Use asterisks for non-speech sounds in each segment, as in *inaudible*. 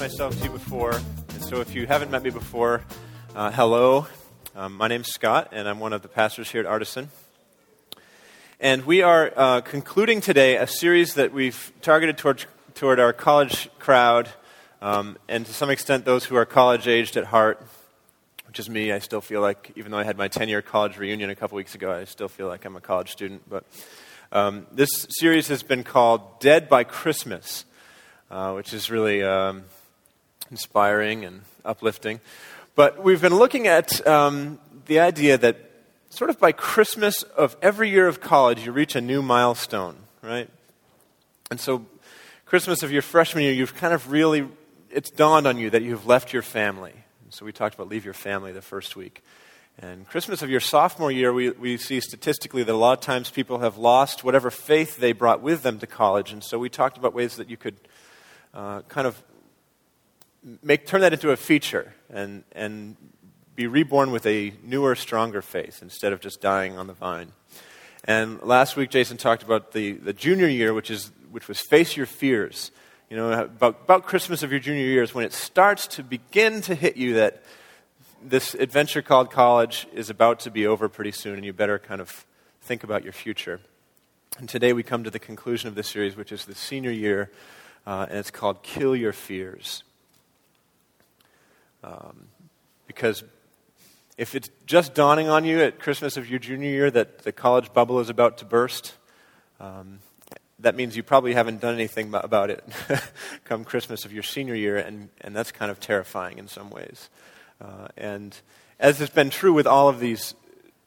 myself to you before, and so if you haven't met me before, uh, hello. Um, my name's Scott, and I'm one of the pastors here at Artisan. And we are uh, concluding today a series that we've targeted toward, toward our college crowd, um, and to some extent those who are college aged at heart, which is me. I still feel like, even though I had my 10 year college reunion a couple weeks ago, I still feel like I'm a college student. But um, this series has been called Dead by Christmas, uh, which is really um, inspiring and uplifting. But we've been looking at um, the idea that sort of by Christmas of every year of college, you reach a new milestone, right? And so, Christmas of your freshman year, you've kind of really, it's dawned on you that you've left your family. So, we talked about leave your family the first week. And Christmas of your sophomore year, we, we see statistically that a lot of times people have lost whatever faith they brought with them to college. And so, we talked about ways that you could uh, kind of make, turn that into a feature and, and be reborn with a newer, stronger faith instead of just dying on the vine. And last week, Jason talked about the, the junior year, which, is, which was face your fears. You know, about, about Christmas of your junior year is when it starts to begin to hit you that this adventure called college is about to be over pretty soon, and you better kind of think about your future. And today we come to the conclusion of this series, which is the senior year, uh, and it's called Kill Your Fears. Um, because if it's just dawning on you at Christmas of your junior year that the college bubble is about to burst, um, that means you probably haven't done anything about it *laughs* come Christmas of your senior year, and, and that's kind of terrifying in some ways. Uh, and as has been true with all of these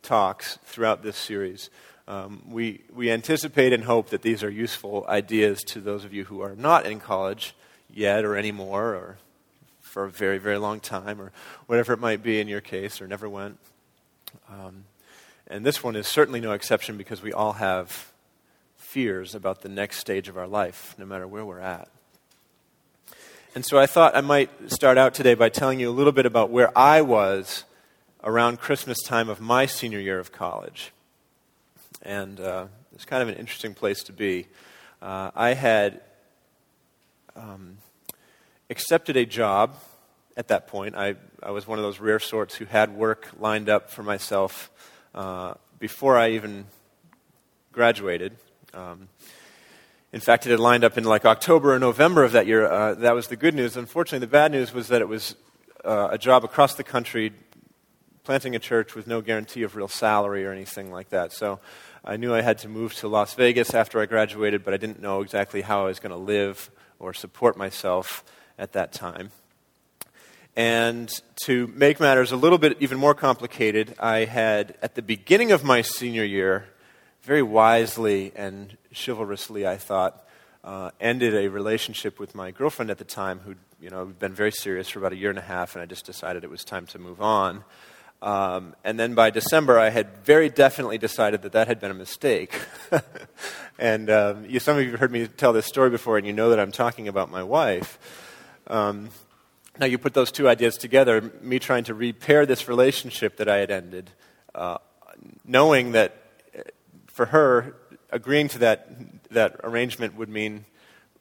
talks throughout this series, um, we, we anticipate and hope that these are useful ideas to those of you who are not in college yet or anymore, or for a very, very long time, or whatever it might be in your case, or never went. Um, and this one is certainly no exception because we all have fears about the next stage of our life, no matter where we're at. And so I thought I might start out today by telling you a little bit about where I was around Christmas time of my senior year of college. And uh, it's kind of an interesting place to be. Uh, I had um, accepted a job at that point. I, I was one of those rare sorts who had work lined up for myself uh, before I even graduated. Um, in fact, it had lined up in like October or November of that year. Uh, that was the good news. Unfortunately, the bad news was that it was uh, a job across the country, planting a church with no guarantee of real salary or anything like that. So I knew I had to move to Las Vegas after I graduated, but I didn't know exactly how I was going to live or support myself at that time. And to make matters a little bit even more complicated, I had, at the beginning of my senior year, very wisely and chivalrously, I thought, uh, ended a relationship with my girlfriend at the time who'd you know, been very serious for about a year and a half, and I just decided it was time to move on. Um, and then by December, I had very definitely decided that that had been a mistake. *laughs* and um, you, some of you have heard me tell this story before, and you know that I'm talking about my wife. Um, now, you put those two ideas together me trying to repair this relationship that I had ended, uh, knowing that uh, for her, agreeing to that, that arrangement would mean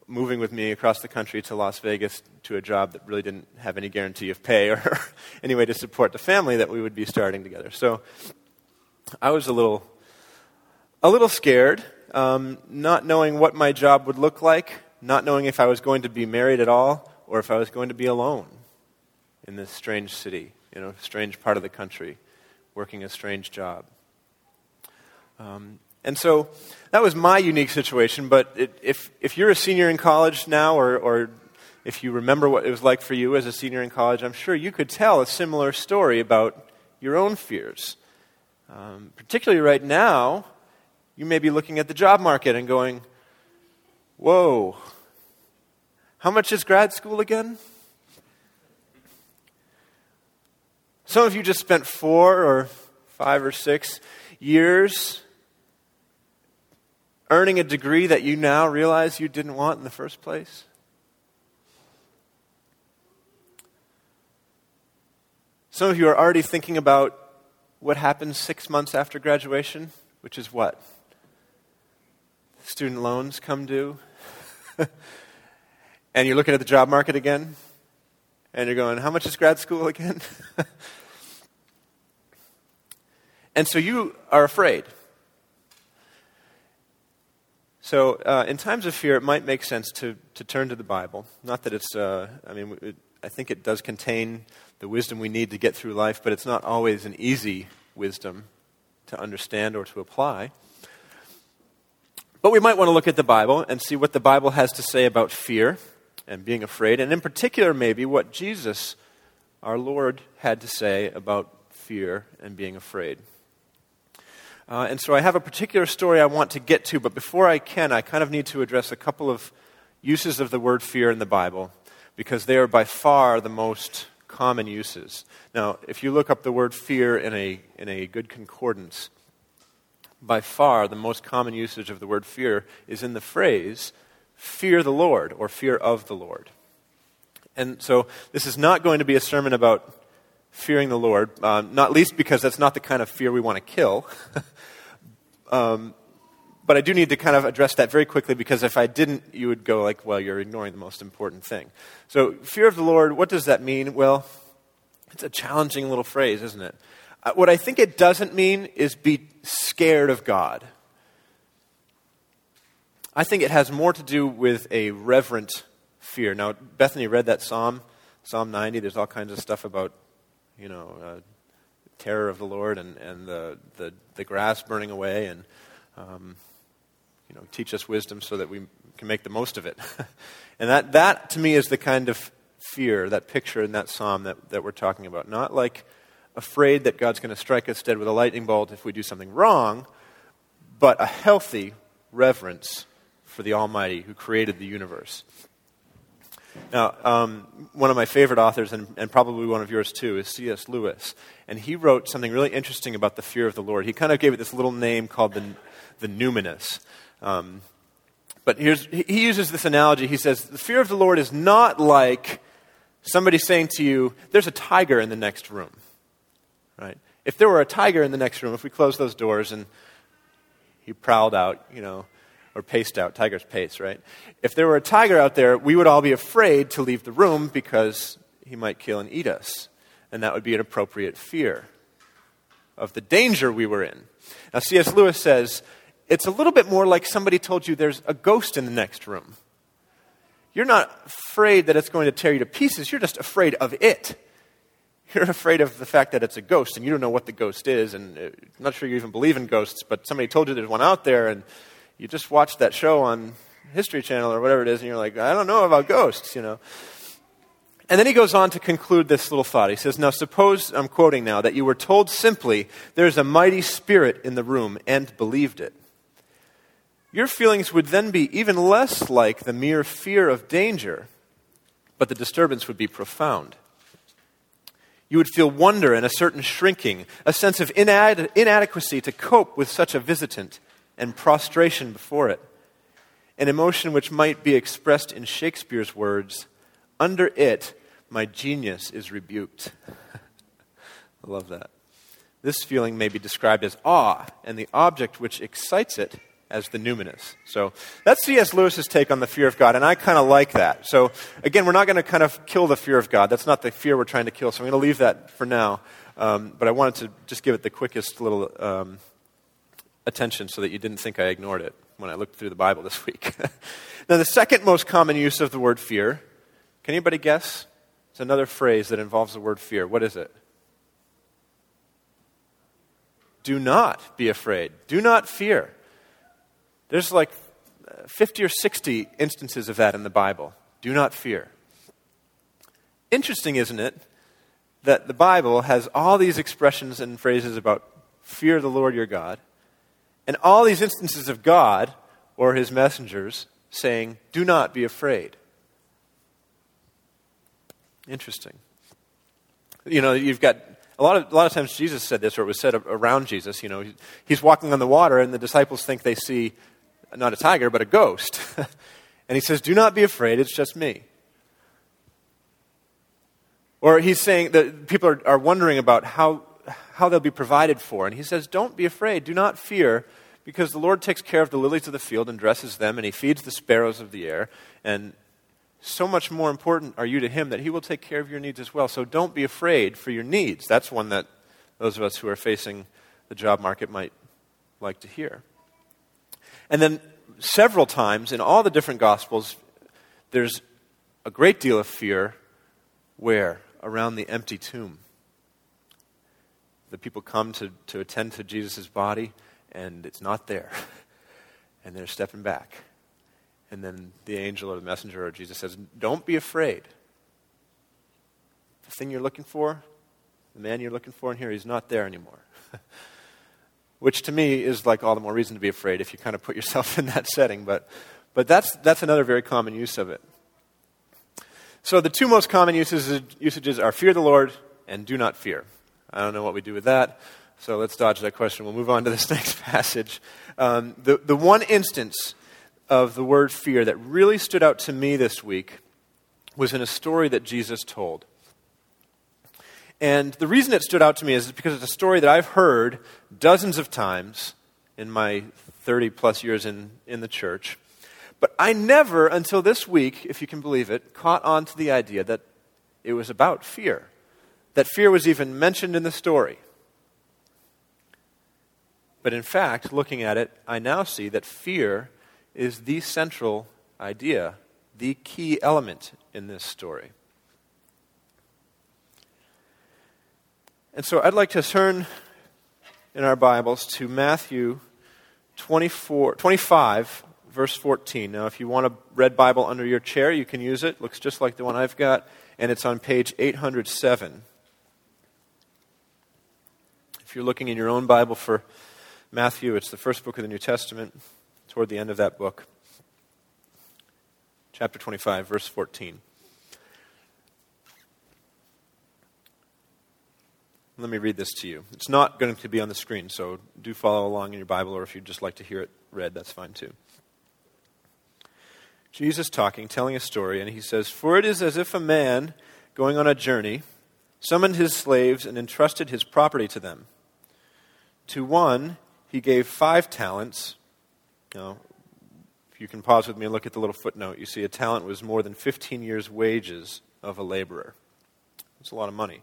moving with me across the country to Las Vegas to a job that really didn't have any guarantee of pay or *laughs* any way to support the family that we would be starting together. So I was a little, a little scared, um, not knowing what my job would look like, not knowing if I was going to be married at all or if I was going to be alone in this strange city, you know, strange part of the country, working a strange job. Um, and so that was my unique situation, but it, if, if you're a senior in college now, or, or if you remember what it was like for you as a senior in college, I'm sure you could tell a similar story about your own fears. Um, particularly right now, you may be looking at the job market and going, Whoa. How much is grad school again? Some of you just spent four or five or six years earning a degree that you now realize you didn't want in the first place. Some of you are already thinking about what happens six months after graduation, which is what? Student loans come due. *laughs* and you're looking at the job market again, and you're going, How much is grad school again? *laughs* And so you are afraid. So, uh, in times of fear, it might make sense to, to turn to the Bible. Not that it's, uh, I mean, it, I think it does contain the wisdom we need to get through life, but it's not always an easy wisdom to understand or to apply. But we might want to look at the Bible and see what the Bible has to say about fear and being afraid, and in particular, maybe what Jesus, our Lord, had to say about fear and being afraid. Uh, and so I have a particular story I want to get to, but before I can, I kind of need to address a couple of uses of the word fear in the Bible, because they are by far the most common uses. Now, if you look up the word fear in a, in a good concordance, by far the most common usage of the word fear is in the phrase, fear the Lord, or fear of the Lord. And so this is not going to be a sermon about fearing the Lord, uh, not least because that's not the kind of fear we want to kill. *laughs* um, but I do need to kind of address that very quickly because if I didn't, you would go like, well, you're ignoring the most important thing. So, fear of the Lord, what does that mean? Well, it's a challenging little phrase, isn't it? Uh, what I think it doesn't mean is be scared of God. I think it has more to do with a reverent fear. Now, Bethany read that psalm, Psalm 90. There's all kinds of stuff about you know, uh, terror of the Lord and, and the, the, the grass burning away and, um, you know, teach us wisdom so that we can make the most of it. *laughs* and that, that, to me, is the kind of fear, that picture in that psalm that, that we're talking about. Not like afraid that God's going to strike us dead with a lightning bolt if we do something wrong, but a healthy reverence for the Almighty who created the universe. Now, um, one of my favorite authors, and, and, probably one of yours too, is C.S. Lewis. And he wrote something really interesting about the fear of the Lord. He kind of gave it this little name called the, the numinous. Um, but here's, he uses this analogy. He says, The fear of the Lord is not like somebody saying to you, There's a tiger in the next room. Right? If there were a tiger in the next room, if we closed those doors and he prowled out, you know, or paced out. Tigers pace, right? If there were a tiger out there, we would all be afraid to leave the room because he might kill and eat us. And that would be an appropriate fear of the danger we were in. Now, C.S. Lewis says it's a little bit more like somebody told you there's a ghost in the next room. You're not afraid that it's going to tear you to pieces, you're just afraid of it. You're afraid of the fact that it's a ghost and you don't know what the ghost is, and I'm uh, not sure you even believe in ghosts, but somebody told you there's one out there, and you just watched that show on History Channel or whatever it is, and you're like, I don't know about ghosts, you know. And then he goes on to conclude this little thought. He says, Now, suppose, I'm quoting now, that you were told simply, there's a mighty spirit in the room, and believed it. Your feelings would then be even less like the mere fear of danger, but the disturbance would be profound. You would feel wonder and a certain shrinking, a sense of inad- inadequacy to cope with such a visitant and prostration before it, an emotion which might be expressed in Shakespeare's words Under it, my genius is rebuked. *laughs* I love that. This feeling may be described as awe, and the object which excites it as the numinous. So that's C.S. Lewis's take on the fear of God, and I kind of like that. So again, we're not going to kind of kill the fear of God. That's not the fear we're trying to kill. So I'm going to leave that for now. Um, but I wanted to just give it the quickest little um, attention so that you didn't think I ignored it when I looked through the Bible this week. *laughs* now, the second most common use of the word fear, can anybody guess? It's another phrase that involves the word fear. What is it? Do not be afraid. Do not fear. There's like 50 or 60 instances of that in the Bible. Do not fear. Interesting, isn't it, that the Bible has all these expressions and phrases about fear the Lord your God, and all these instances of God or his messengers saying, Do not be afraid. Interesting. You know, you've got a lot of, a lot of times Jesus said this, or it was said around Jesus. You know, he's walking on the water, and the disciples think they see not a tiger, but a ghost. *laughs* and he says, Do not be afraid, it's just me. Or he's saying that people are, are wondering about how, how they'll be provided for. And he says, Don't be afraid, do not fear, because the Lord takes care of the lilies of the field and dresses them, and he feeds the sparrows of the air. And so much more important are you to him that he will take care of your needs as well. So don't be afraid for your needs. That's one that those of us who are facing the job market might like to hear. And then several times in all the different gospels, there's a great deal of fear where? Around the empty tomb. The people come to, to attend to Jesus' body, and it's not there. *laughs* and they're stepping back. And then the angel or the messenger or Jesus says, Don't be afraid. The thing you're looking for, the man you're looking for in here, he's not there anymore. *laughs* Which to me is like all the more reason to be afraid if you kind of put yourself *laughs* in that setting. But, but that's, that's another very common use of it. So the two most common uses, usages are fear the Lord and do not fear. I don't know what we do with that, so let's dodge that question. We'll move on to this *laughs* next passage. Um, the, the one instance of the word fear that really stood out to me this week was in a story that Jesus told. And the reason it stood out to me is because it's a story that I've heard dozens of times in my 30 plus years in, in the church. But I never, until this week, if you can believe it, caught on to the idea that it was about fear. That fear was even mentioned in the story. But in fact, looking at it, I now see that fear is the central idea, the key element in this story. And so I'd like to turn in our Bibles to Matthew 24, 25, verse 14. Now, if you want a red Bible under your chair, you can use it. Looks just like the one I've got, and it's on page 807. If you're looking in your own Bible for Matthew, it's the first book of the New Testament toward the end of that book. Chapter 25, verse 14. Let me read this to you. It's not going to be on the screen, so do follow along in your Bible, or if you'd just like to hear it read, that's fine too. Jesus talking, telling a story, and he says, For it is as if a man going on a journey summoned his slaves and entrusted his property to them. To one he gave five talents now, if you can pause with me and look at the little footnote, you see a talent was more than 15 years' wages of a laborer. That's a lot of money.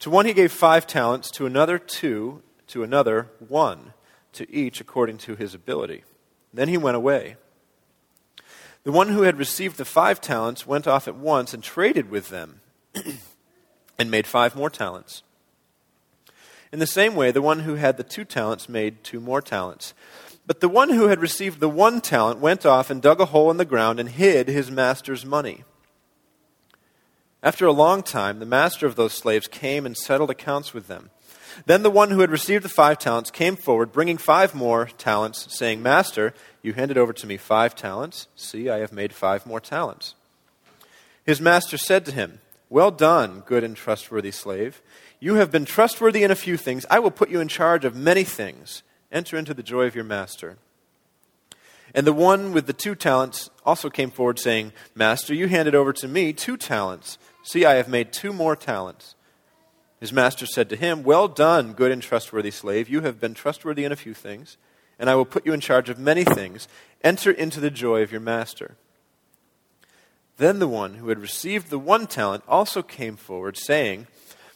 To one he gave five talents, to another two, to another one, to each according to his ability. Then he went away. The one who had received the five talents went off at once and traded with them *clears throat* and made five more talents. In the same way, the one who had the two talents made two more talents. But the one who had received the one talent went off and dug a hole in the ground and hid his master's money. After a long time, the master of those slaves came and settled accounts with them. Then the one who had received the five talents came forward, bringing five more talents, saying, Master, you handed over to me five talents. See, I have made five more talents. His master said to him, Well done, good and trustworthy slave. You have been trustworthy in a few things. I will put you in charge of many things. Enter into the joy of your master. And the one with the two talents also came forward, saying, Master, you handed over to me two talents. See, I have made two more talents. His master said to him, Well done, good and trustworthy slave. You have been trustworthy in a few things, and I will put you in charge of many things. Enter into the joy of your master. Then the one who had received the one talent also came forward, saying,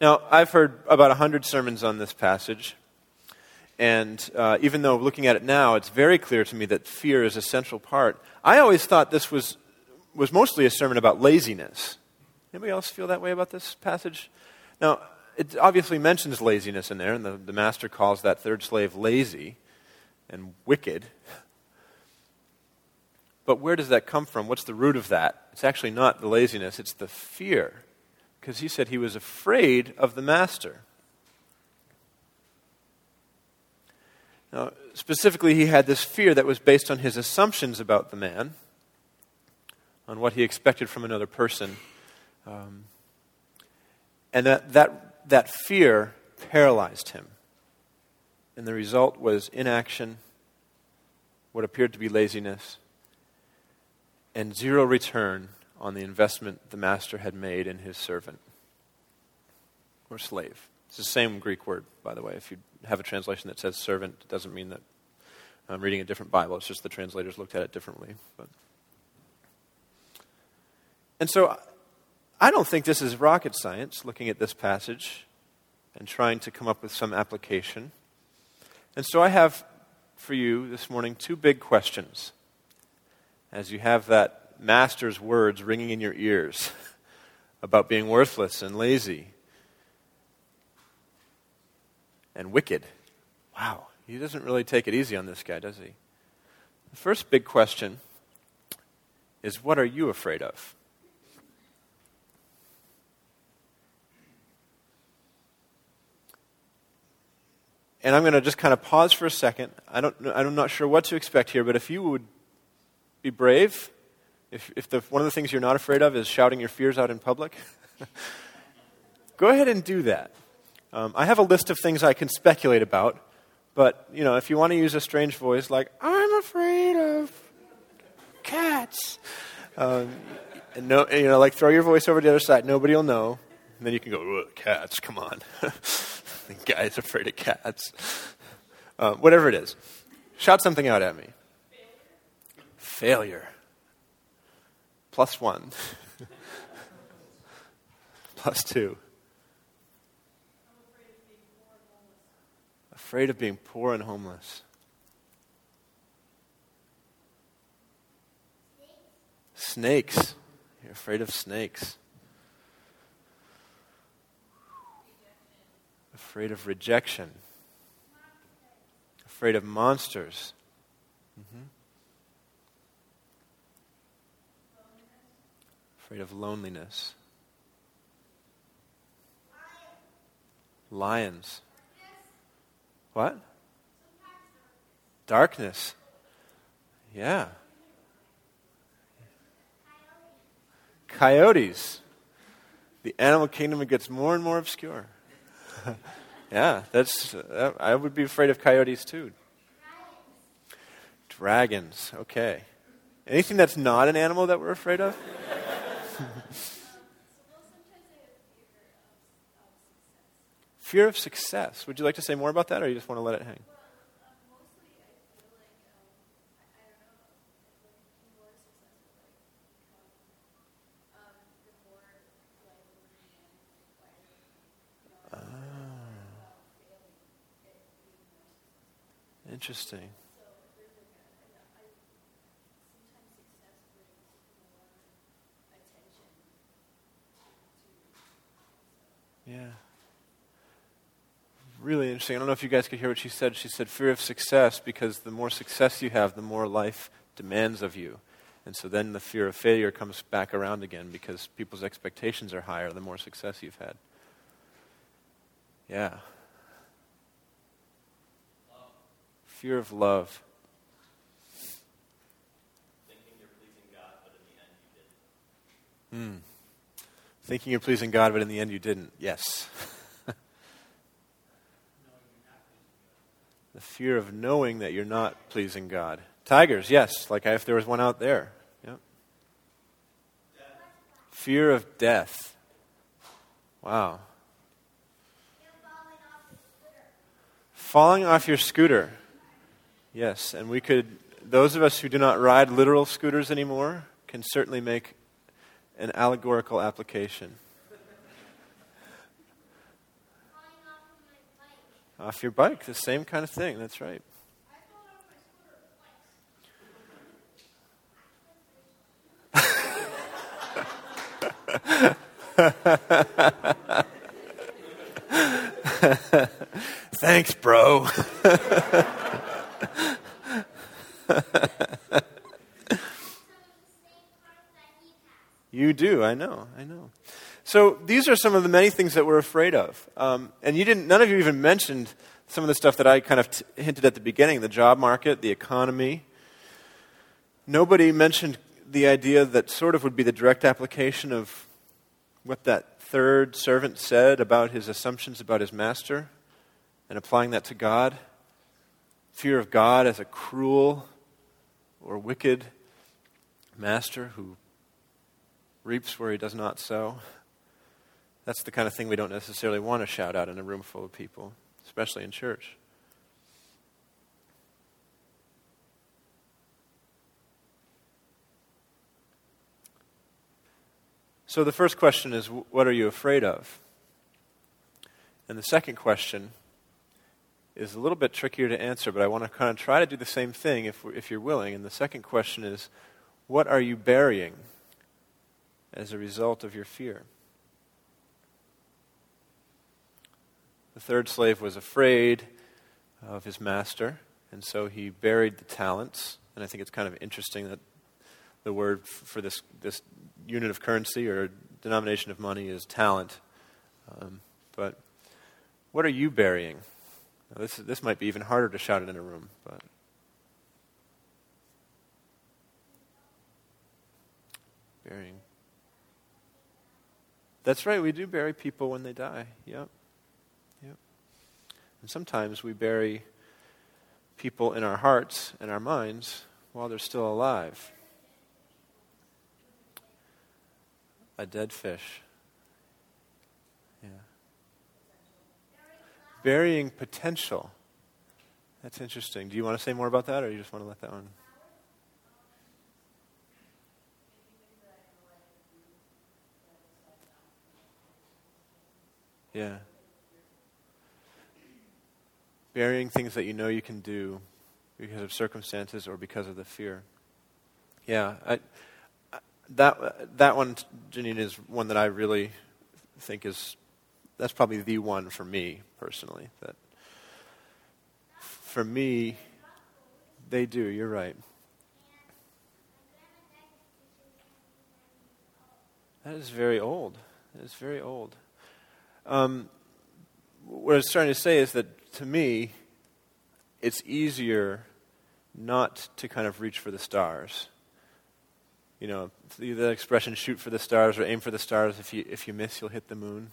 Now, I've heard about a hundred sermons on this passage, and uh, even though looking at it now, it's very clear to me that fear is a central part. I always thought this was, was mostly a sermon about laziness. Anybody else feel that way about this passage? Now, it obviously mentions laziness in there, and the, the master calls that third slave lazy and wicked. But where does that come from? What's the root of that? It's actually not the laziness, it's the fear. Because he said he was afraid of the master. Now, specifically, he had this fear that was based on his assumptions about the man, on what he expected from another person. Um, and that, that, that fear paralyzed him. And the result was inaction, what appeared to be laziness, and zero return on the investment the master had made in his servant or slave. It's the same Greek word, by the way. If you have a translation that says servant, it doesn't mean that I'm reading a different Bible. It's just the translators looked at it differently. But. And so I don't think this is rocket science, looking at this passage and trying to come up with some application. And so I have for you this morning two big questions as you have that master's words ringing in your ears *laughs* about being worthless and lazy and wicked. Wow, he doesn't really take it easy on this guy, does he? The first big question is what are you afraid of? And I'm going to just kind of pause for a second. I don't, I'm not sure what to expect here, but if you would be brave, if, if the, one of the things you're not afraid of is shouting your fears out in public, *laughs* go ahead and do that. Um, I have a list of things I can speculate about, but you know, if you want to use a strange voice like "I'm afraid of cats," um, and no, you know, like throw your voice over to the other side. Nobody will know, and then you can go, "Cats, come on." the *laughs* guy's afraid of cats. Uh, whatever it is. Shout something out at me. Failure. Plus one. *laughs* Plus two. Afraid of being poor and homeless. Snakes. You're afraid of snakes. afraid of rejection, afraid of monsters. Mm-hmm. Afraid of loneliness. Lions. What? Darkness. Yeah. Coyotes. The animal kingdom gets more and more obscure. *laughs* Yeah, that's. Uh, I would be afraid of coyotes too. Dragons. Okay. Anything that's not an animal that we're afraid of? *laughs* Fear of success. Would you like to say more about that, or you just want to let it hang? Ah. Interesting. Yeah. Really interesting. I don't know if you guys could hear what she said. She said, fear of success, because the more success you have, the more life demands of you. And so then the fear of failure comes back around again because people's expectations are higher the more success you've had. Yeah. fear of love. Thinking you're pleasing God, but in the end you didn't. Hmm. Thinking you're pleasing God, but in the end you didn't. Yes. *laughs* the fear of knowing that you're not pleasing God. Tigers, yes, like if there was one out there. Yep. Fear of death. Wow. Falling off your scooter. Yes, and we could, those of us who do not ride literal scooters anymore can certainly make an allegorical application. Off your bike, the same kind of thing, that's right. *laughs* Thanks, bro. *laughs* you do, I know, I know. So these are some of the many things that we're afraid of. Um, and you didn't, none of you even mentioned some of the stuff that I kind of t- hinted at the beginning the job market, the economy. Nobody mentioned the idea that sort of would be the direct application of what that third servant said about his assumptions about his master and applying that to God. Fear of God as a cruel or wicked master who reaps where he does not sow. That's the kind of thing we don't necessarily want to shout out in a room full of people, especially in church. So the first question is what are you afraid of? And the second question is a little bit trickier to answer, but I want to kind of try to do the same thing if, if you're willing. And the second question is what are you burying as a result of your fear? The third slave was afraid of his master, and so he buried the talents. And I think it's kind of interesting that the word for this, this unit of currency or denomination of money is talent. Um, but what are you burying? Now this, this might be even harder to shout it in a room, but. Burying. That's right, we do bury people when they die. Yep. And sometimes we bury people in our hearts and our minds while they're still alive. A dead fish. Yeah. Burying potential. That's interesting. Do you want to say more about that, or you just want to let that one? Yeah. Burying things that you know you can do because of circumstances or because of the fear. Yeah. I, that that one, Janine, is one that I really think is that's probably the one for me personally. That for me, they do. You're right. That is very old. That is very old. Um, what I was trying to say is that to me, it's easier not to kind of reach for the stars you know, the expression shoot for the stars or aim for the stars. If you, if you miss, you'll hit the moon.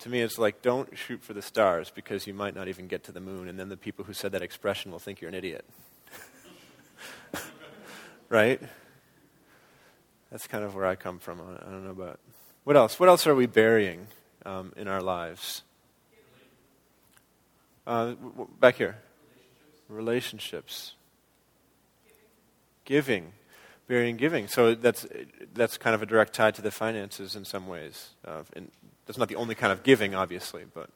To me, it's like don't shoot for the stars because you might not even get to the moon, and then the people who said that expression will think you're an idiot. *laughs* right? That's kind of where I come from. I don't know about. What else? What else are we burying um, in our lives? Uh, back here. Relationships. Giving burying giving. So that's, that's kind of a direct tie to the finances in some ways. Uh, and that's not the only kind of giving, obviously, but,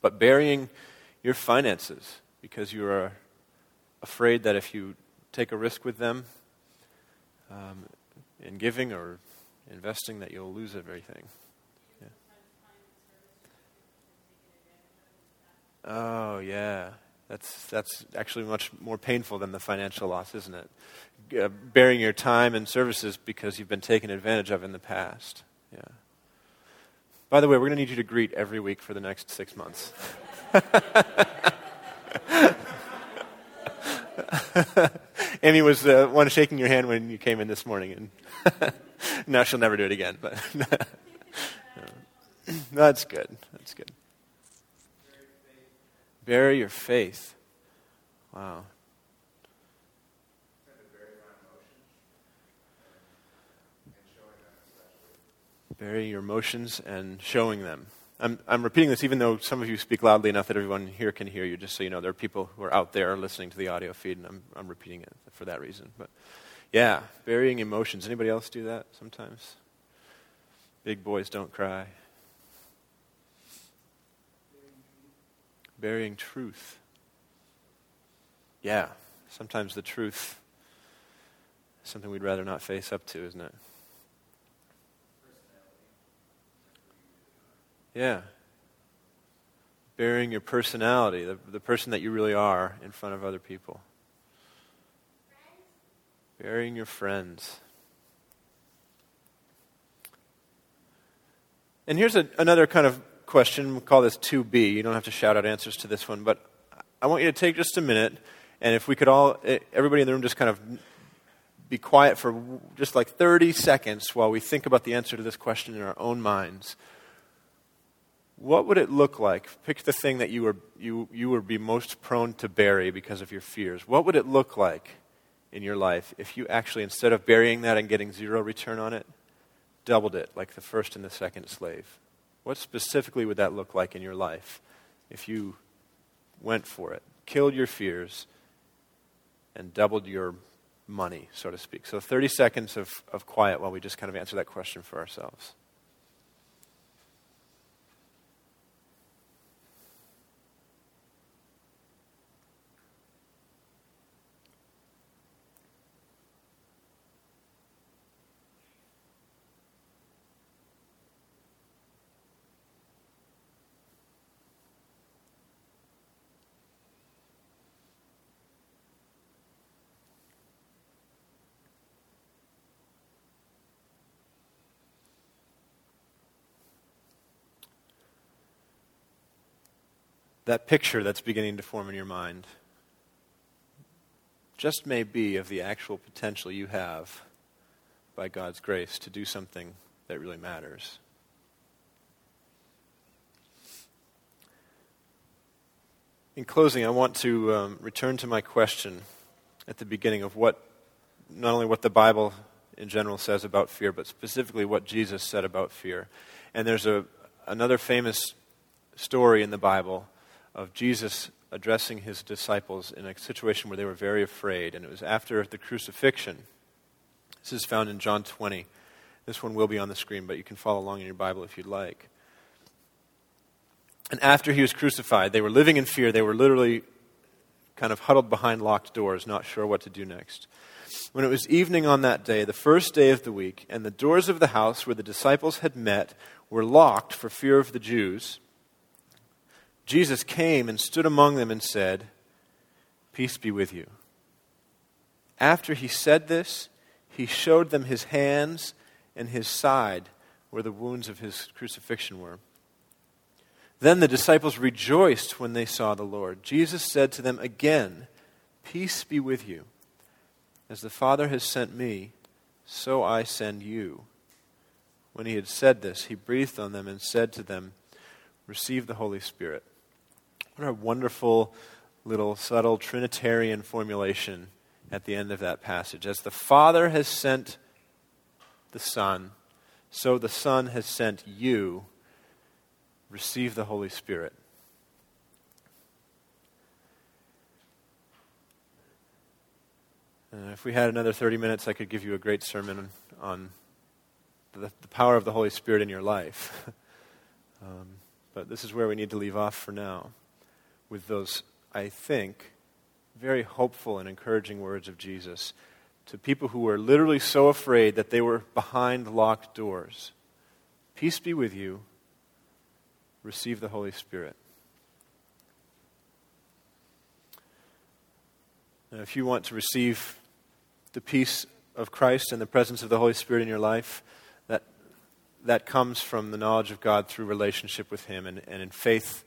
but burying your finances because you are afraid that if you take a risk with them um, in giving or investing, that you'll lose everything. Oh, yeah. That's, that's actually much more painful than the financial loss, isn't it? Uh, bearing your time and services because you've been taken advantage of in the past. Yeah. By the way, we're going to need you to greet every week for the next six months. *laughs* Amy was the one shaking your hand when you came in this morning, and *laughs* now she'll never do it again. But *laughs* that's good. That's good. Bury your faith. Wow. Bury your emotions and showing them. I'm, I'm repeating this even though some of you speak loudly enough that everyone here can hear you, just so you know. There are people who are out there listening to the audio feed, and I'm, I'm repeating it for that reason. But yeah, burying emotions. Anybody else do that sometimes? Big boys don't cry. Burying truth. Yeah, sometimes the truth is something we'd rather not face up to, isn't it? Yeah. Burying your personality, the, the person that you really are, in front of other people. Burying your friends. And here's a, another kind of question. We'll call this 2B. You don't have to shout out answers to this one, but I want you to take just a minute, and if we could all, everybody in the room, just kind of be quiet for just like 30 seconds while we think about the answer to this question in our own minds what would it look like? Pick the thing that you, were, you, you would be most prone to bury because of your fears. What would it look like in your life if you actually, instead of burying that and getting zero return on it, doubled it like the first and the second slave? What specifically would that look like in your life if you went for it, killed your fears, and doubled your money, so to speak? So 30 seconds of, of quiet while we just kind of answer that question for ourselves. That picture that's beginning to form in your mind just may be of the actual potential you have by God's grace to do something that really matters. In closing, I want to um, return to my question at the beginning of what, not only what the Bible in general says about fear, but specifically what Jesus said about fear. And there's a, another famous story in the Bible of Jesus addressing his disciples in a situation where they were very afraid. And it was after the crucifixion. This is found in John 20. This one will be on the screen, but you can follow along in your Bible if you'd like. And after he was crucified, they were living in fear. They were literally kind of huddled behind locked doors, not sure what to do next. When it was evening on that day, the first day of the week, and the doors of the house where the disciples had met were locked for fear of the Jews, Jesus came and stood among them and said, Peace be with you. After he said this, he showed them his hands and his side where the wounds of his crucifixion were. Then the disciples rejoiced when they saw the Lord. Jesus said to them again, Peace be with you. As the Father has sent me, so I send you. When he had said this, he breathed on them and said to them, Receive the Holy Spirit. What a wonderful little subtle Trinitarian formulation at the end of that passage. As the Father has sent the Son, so the Son has sent you. Receive the Holy Spirit. And if we had another 30 minutes, I could give you a great sermon on the, the power of the Holy Spirit in your life. *laughs* um, but this is where we need to leave off for now with those, I think, very hopeful and encouraging words of Jesus to people who were literally so afraid that they were behind locked doors. Peace be with you. Receive the Holy Spirit. Now, if you want to receive the peace of Christ and the presence of the Holy Spirit in your life, that, that comes from the knowledge of God through relationship with Him and, and in faith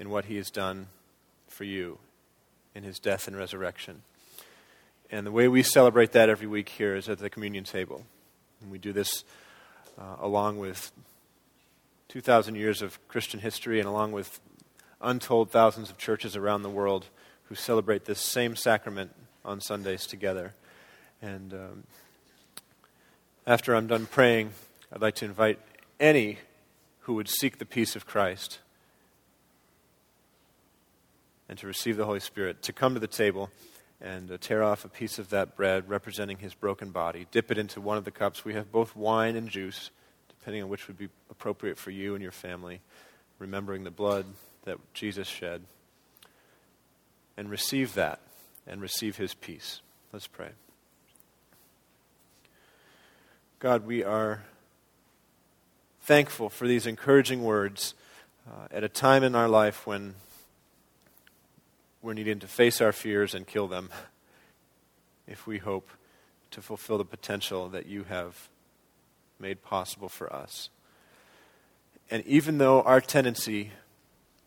in what he has done for you in his death and resurrection. And the way we celebrate that every week here is at the communion table. And we do this uh, along with 2,000 years of Christian history and along with untold thousands of churches around the world who celebrate this same sacrament on Sundays together. And um, after I'm done praying, I'd like to invite any who would seek the peace of Christ and to receive the Holy Spirit to come to the table and uh, tear off a piece of that bread representing his broken body, dip it into one of the cups. We have both wine and juice, depending on which would be appropriate for you and your family, remembering the blood that Jesus shed. And receive that and receive his peace. Let's pray. God, we are thankful for these encouraging words uh, at a time in our life when we're needing to face our fears and kill them *laughs* if we hope to fulfill the potential that you have made possible for us. And even though our tendency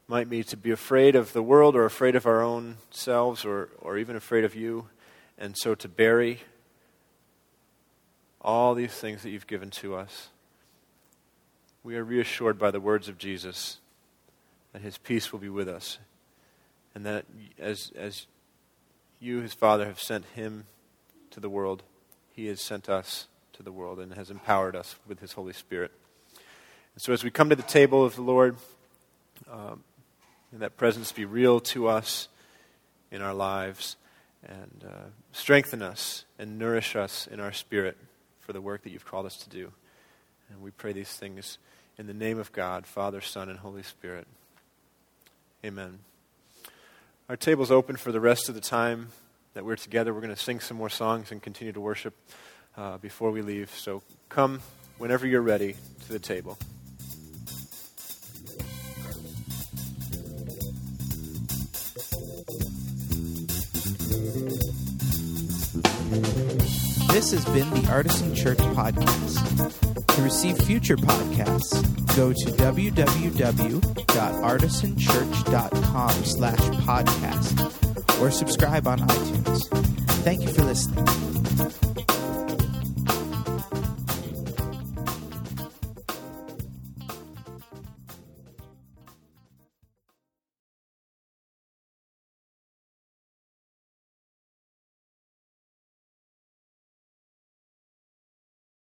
might be to be afraid of the world or afraid of our own selves or, or even afraid of you, and so to bury all these things that you've given to us, we are reassured by the words of Jesus that his peace will be with us and that as, as you, his Father, have sent him to the world, he has sent us to the world and has empowered us with his Holy Spirit. And so as we come to the table of the Lord, um, that presence be real to us in our lives and uh, strengthen us and nourish us in our spirit for the work that you've called us to do. And we pray these things in the name of God, Father, Son, and Holy Spirit. Amen. Our table's open for the rest of the time that we're together. We're going to sing some more songs and continue to worship uh, before we leave. So come whenever you're ready to the table. This has been the Artisan Church Podcast. To receive future podcasts, go to www.artisanchurch.com slash podcast or subscribe on iTunes. Thank you for listening.